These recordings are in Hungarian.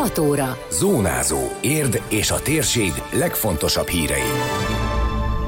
6 óra. Zónázó. Érd és a térség legfontosabb hírei.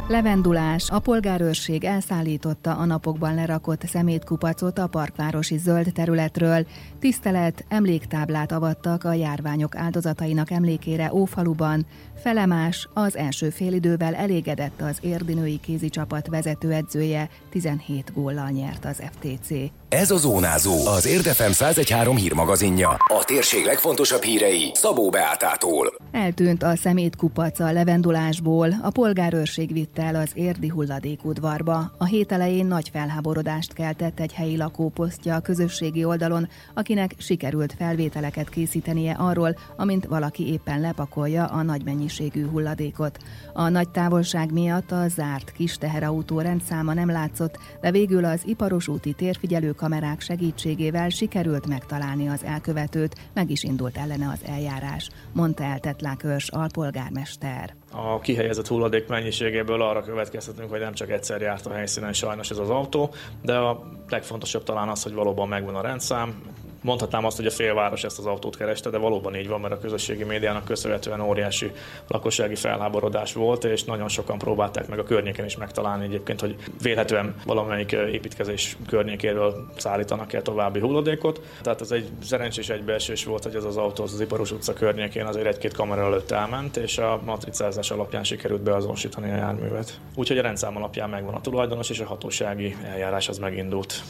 Levendulás. A polgárőrség elszállította a napokban lerakott szemétkupacot a parkvárosi zöld területről. Tisztelet, emléktáblát avattak a járványok áldozatainak emlékére Ófaluban. Felemás az első félidővel elégedett az érdinői kézi csapat vezetőedzője, 17 góllal nyert az FTC. Ez a Zónázó, az Érdefem 113 hírmagazinja. A térség legfontosabb hírei Szabó Beátától. Eltűnt a szemétkupac a levendulásból, a polgárőrség vitte el az érdi hulladékudvarba. A hét elején nagy felháborodást keltett egy helyi lakóposztja a közösségi oldalon, akinek sikerült felvételeket készítenie arról, amint valaki éppen lepakolja a nagy mennyiségű hulladékot. A nagy távolság miatt a zárt kis teherautó rendszáma nem látszott, de végül az iparos úti térfigyelők kamerák segítségével sikerült megtalálni az elkövetőt, meg is indult ellene az eljárás, mondta el Tetlákörs alpolgármester. A kihelyezett hulladék mennyiségéből arra következtetünk, hogy nem csak egyszer járt a helyszínen sajnos ez az autó, de a legfontosabb talán az, hogy valóban megvan a rendszám, Mondhatnám azt, hogy a félváros ezt az autót kereste, de valóban így van, mert a közösségi médiának köszönhetően óriási lakossági felháborodás volt, és nagyon sokan próbálták meg a környéken is megtalálni egyébként, hogy vélhetően valamelyik építkezés környékéről szállítanak el további hulladékot. Tehát ez egy szerencsés egybeesés volt, hogy ez az autó az Iparos utca környékén azért egy-két kamera előtt elment, és a matricázás alapján sikerült beazonosítani a járművet. Úgyhogy a rendszám alapján megvan a tulajdonos, és a hatósági eljárás az megindult.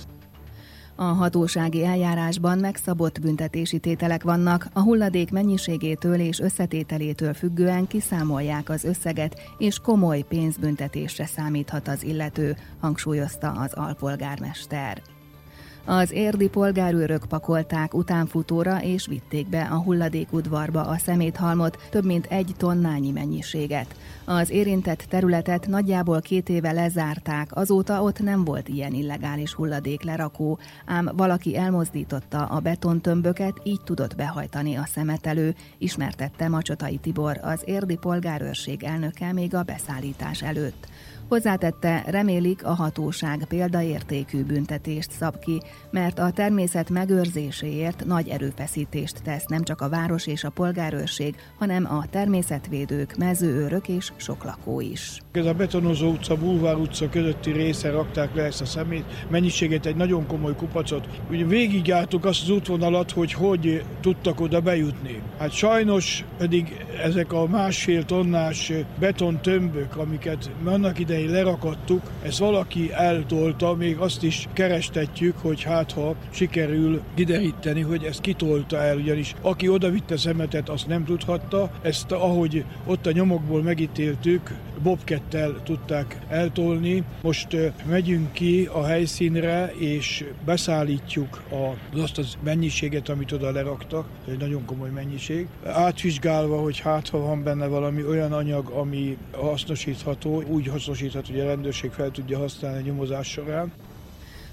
A hatósági eljárásban megszabott büntetési tételek vannak, a hulladék mennyiségétől és összetételétől függően kiszámolják az összeget, és komoly pénzbüntetésre számíthat az illető, hangsúlyozta az alpolgármester. Az érdi polgárőrök pakolták utánfutóra és vitték be a hulladékudvarba a szeméthalmot, több mint egy tonnányi mennyiséget. Az érintett területet nagyjából két éve lezárták, azóta ott nem volt ilyen illegális hulladék lerakó, ám valaki elmozdította a betontömböket, így tudott behajtani a szemetelő, ismertette Macsotai Tibor, az érdi polgárőrség elnöke még a beszállítás előtt. Hozzátette, remélik a hatóság példaértékű büntetést szab ki, mert a természet megőrzéséért nagy erőfeszítést tesz nem csak a város és a polgárőrség, hanem a természetvédők, mezőőrök és sok lakó is. Ez a betonozó utca, Bulvár utca közötti része rakták le ezt a szemét, mennyiségét egy nagyon komoly kupacot. Ugye végigjártuk azt az útvonalat, hogy hogy tudtak oda bejutni. Hát sajnos pedig ezek a másfél tonnás betontömbök, amiket annak idején elején lerakadtuk, ezt valaki eltolta, még azt is kerestetjük, hogy hát ha sikerül kideríteni, hogy ezt kitolta el, ugyanis aki odavitte szemetet, azt nem tudhatta, ezt ahogy ott a nyomokból megítéltük, bobkettel tudták eltolni. Most megyünk ki a helyszínre, és beszállítjuk a, azt az mennyiséget, amit oda leraktak, egy nagyon komoly mennyiség. Átvizsgálva, hogy hát ha van benne valami olyan anyag, ami hasznosítható, úgy hasznosítható, hogy a rendőrség fel tudja használni a nyomozás során.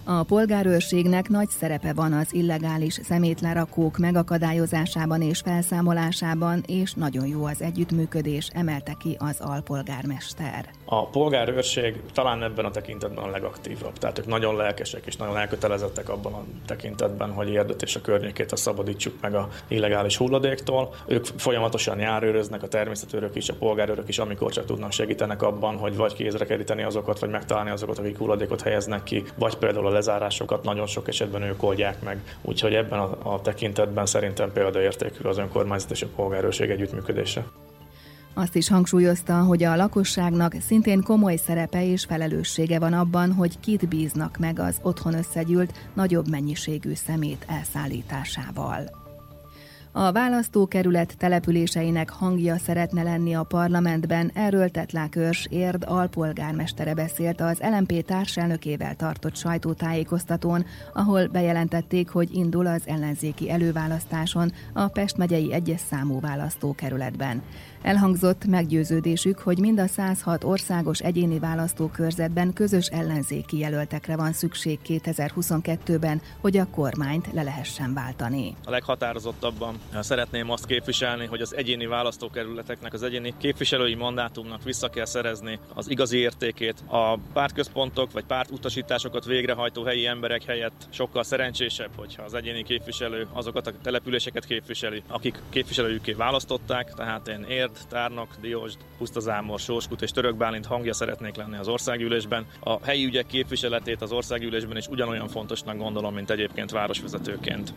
A polgárőrségnek nagy szerepe van az illegális szemétlerakók megakadályozásában és felszámolásában, és nagyon jó az együttműködés, emelte ki az alpolgármester. A polgárőrség talán ebben a tekintetben a legaktívabb. Tehát ők nagyon lelkesek és nagyon elkötelezettek abban a tekintetben, hogy érdet és a környékét a szabadítsuk meg a illegális hulladéktól. Ők folyamatosan járőröznek, a természetőrök is, a polgárőrök is, amikor csak tudnak segítenek abban, hogy vagy kézre keríteni azokat, vagy megtalálni azokat, akik hulladékot helyeznek ki, vagy például a lezárásokat nagyon sok esetben ők oldják meg. Úgyhogy ebben a, a tekintetben szerintem példaértékű az önkormányzat és a polgárőrség együttműködése. Azt is hangsúlyozta, hogy a lakosságnak szintén komoly szerepe és felelőssége van abban, hogy kit bíznak meg az otthon összegyűlt nagyobb mennyiségű szemét elszállításával. A választókerület településeinek hangja szeretne lenni a parlamentben, erről Tetlákörs Érd alpolgármestere beszélt az LMP társelnökével tartott sajtótájékoztatón, ahol bejelentették, hogy indul az ellenzéki előválasztáson a Pest megyei egyes számú választókerületben. Elhangzott meggyőződésük, hogy mind a 106 országos egyéni választókörzetben közös ellenzéki jelöltekre van szükség 2022-ben, hogy a kormányt le lehessen váltani. A leghatározottabban szeretném azt képviselni, hogy az egyéni választókerületeknek, az egyéni képviselői mandátumnak vissza kell szerezni az igazi értékét. A pártközpontok vagy pártutasításokat végrehajtó helyi emberek helyett sokkal szerencsésebb, hogyha az egyéni képviselő azokat a településeket képviseli, akik képviselőjükké választották, tehát én Érd, Tárnok, Diósd, Pusztazámor, Sóskut és Török Bálint hangja szeretnék lenni az országgyűlésben. A helyi ügyek képviseletét az országgyűlésben is ugyanolyan fontosnak gondolom, mint egyébként városvezetőként.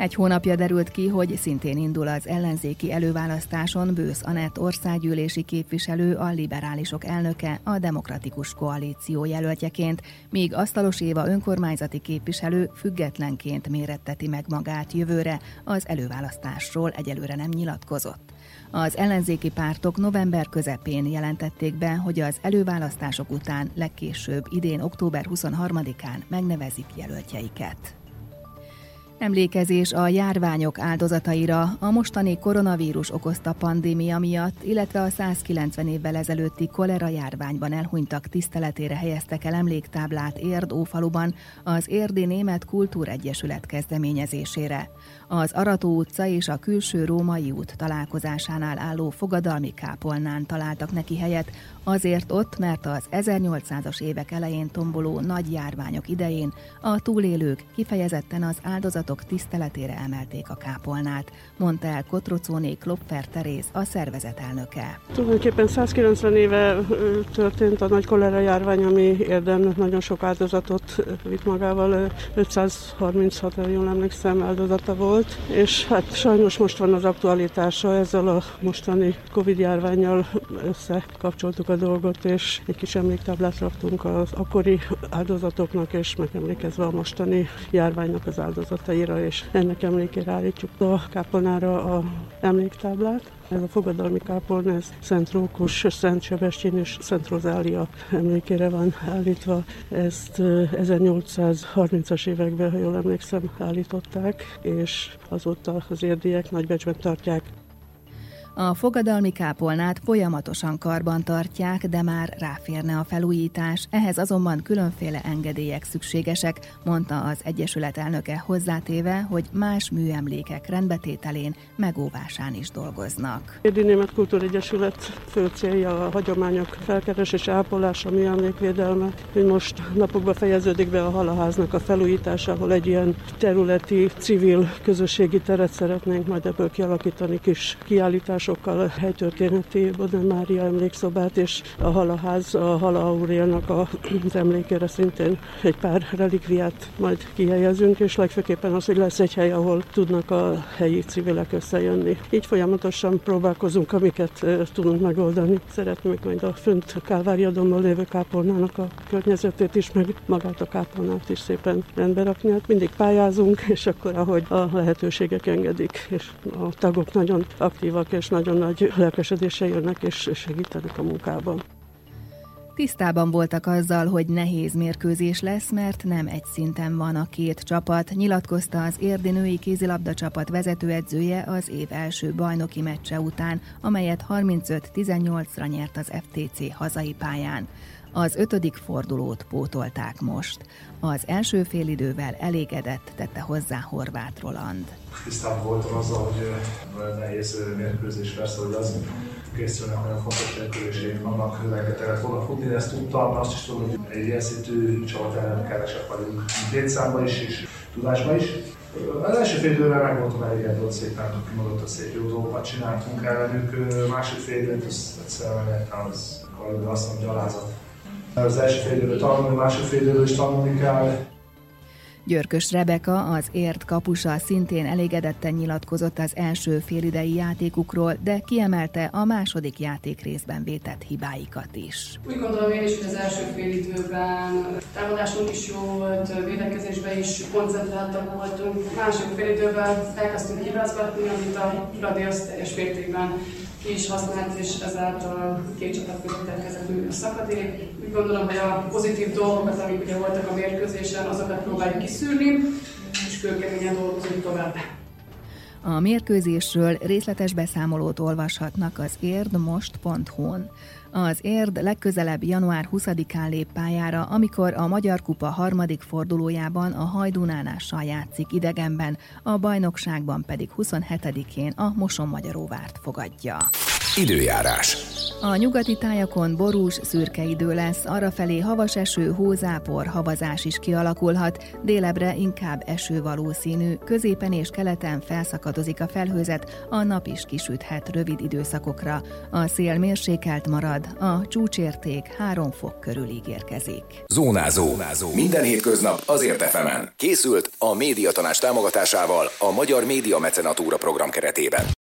Egy hónapja derült ki, hogy szintén indul az ellenzéki előválasztáson Bősz Anett országgyűlési képviselő, a liberálisok elnöke, a Demokratikus Koalíció jelöltjeként, míg Asztalos Éva önkormányzati képviselő függetlenként méretteti meg magát jövőre, az előválasztásról egyelőre nem nyilatkozott. Az ellenzéki pártok november közepén jelentették be, hogy az előválasztások után legkésőbb idén október 23-án megnevezik jelöltjeiket. Emlékezés a járványok áldozataira a mostani koronavírus okozta pandémia miatt, illetve a 190 évvel ezelőtti kolera járványban elhunytak tiszteletére helyeztek el emléktáblát Érd Ófaluban az Érdi Német Kultúregyesület kezdeményezésére. Az Arató utca és a külső Római út találkozásánál álló fogadalmi kápolnán találtak neki helyet, azért ott, mert az 1800-as évek elején tomboló nagy járványok idején a túlélők kifejezetten az áldozatok áldozatok tiszteletére emelték a kápolnát, mondta el Kotrocóné Klopfer Teréz, a szervezet elnöke. Tulajdonképpen 190 éve történt a nagy kolera járvány, ami érdemnek nagyon sok áldozatot vitt magával, 536, jól emlékszem, áldozata volt, és hát sajnos most van az aktualitása ezzel a mostani Covid járványjal összekapcsoltuk a dolgot, és egy kis emléktáblát raktunk az akkori áldozatoknak, és megemlékezve a mostani járványnak az áldozatai emlékeire, és ennek emlékére állítjuk a kápolnára a emléktáblát. Ez a fogadalmi kápolna, ez Szent Rókus, Szent Sebestyén és Szent Rozália emlékére van állítva. Ezt 1830-as években, ha jól emlékszem, állították, és azóta az érdiek nagybecsben tartják a fogadalmi kápolnát folyamatosan karban tartják, de már ráférne a felújítás, ehhez azonban különféle engedélyek szükségesek, mondta az Egyesület elnöke hozzátéve, hogy más műemlékek rendbetételén, megóvásán is dolgoznak. Érdi Német Kultúregyesület fő célja a hagyományok felkeres és ápolása, műemlékvédelme. Most napokban fejeződik be a halaháznak a felújítása, ahol egy ilyen területi, civil, közösségi teret szeretnénk majd ebből kialakítani kis kiállítások sokkal helytörténeti Boden Mária emlékszobát, és a Halaház, a Hala Aurélnak az emlékére szintén egy pár relikviát majd kihelyezünk, és legfőképpen az, hogy lesz egy hely, ahol tudnak a helyi civilek összejönni. Így folyamatosan próbálkozunk, amiket tudunk megoldani. Szeretnék majd a fönt Kálváriadomban lévő kápolnának a környezetét is, meg magát a kápolnát is szépen rendbe rakni. Hát mindig pályázunk, és akkor ahogy a lehetőségek engedik, és a tagok nagyon aktívak és nagyon nagy lelkesedéssel jönnek és segítenek a munkában. Tisztában voltak azzal, hogy nehéz mérkőzés lesz, mert nem egy szinten van a két csapat, nyilatkozta az érdi női kézilabda csapat vezetőedzője az év első bajnoki meccse után, amelyet 35-18-ra nyert az FTC hazai pályán. Az ötödik fordulót pótolták most. Az első félidővel elégedett tette hozzá Horváth Roland. Tisztában voltam azzal, hogy nehéz mérkőzés persze, hogy az készülnek olyan fontos mérkőzéseink vannak, rengeteget fognak futni, de ezt tudtam, azt is tudom, hogy egy ilyen szintű csapat kevesebb vagyunk, létszámban is, és tudásban is. Az első fél időben meg voltam elégedve, ott szépen kimondott a szép jó dolgokat csináltunk ellenük. Másik fél időt, az egyszerűen az, azt mondom, gyalázat az első fél időről tanulni, a második fél időről is tanulni kell. Györkös Rebeka, az ért kapusa szintén elégedetten nyilatkozott az első félidei játékukról, de kiemelte a második játék részben vétett hibáikat is. Úgy gondolom én is, hogy az első félidőben támadásunk is jó volt, védekezésben is koncentráltak voltunk. Második félidőben elkezdtünk hibázgatni, amit a Radiasz teljes mértékben ki is használt, és ezáltal két csapat között elkezdett a szakadék. Úgy gondolom, hogy a pozitív dolgokat, amik ugye voltak a mérkőzésen, azokat próbáljuk kiszűrni, és kőkeményen dolgozunk tovább. A mérkőzésről részletes beszámolót olvashatnak az érdmost.hu-n. Az érd legközelebb január 20-án lép pályára, amikor a Magyar Kupa harmadik fordulójában a Hajdunánással játszik idegenben, a bajnokságban pedig 27-én a Moson Magyaróvárt fogadja. Időjárás. A nyugati tájakon borús, szürke idő lesz, arrafelé havas eső, hózápor, havazás is kialakulhat, délebre inkább eső valószínű, középen és keleten felszakadozik a felhőzet, a nap is kisüthet rövid időszakokra. A szél mérsékelt marad, a csúcsérték 3 fok körül ígérkezik. Zónázó. Zónázó. Minden hétköznap azért efemen. Készült a médiatanás támogatásával a Magyar Média Mecenatúra program keretében.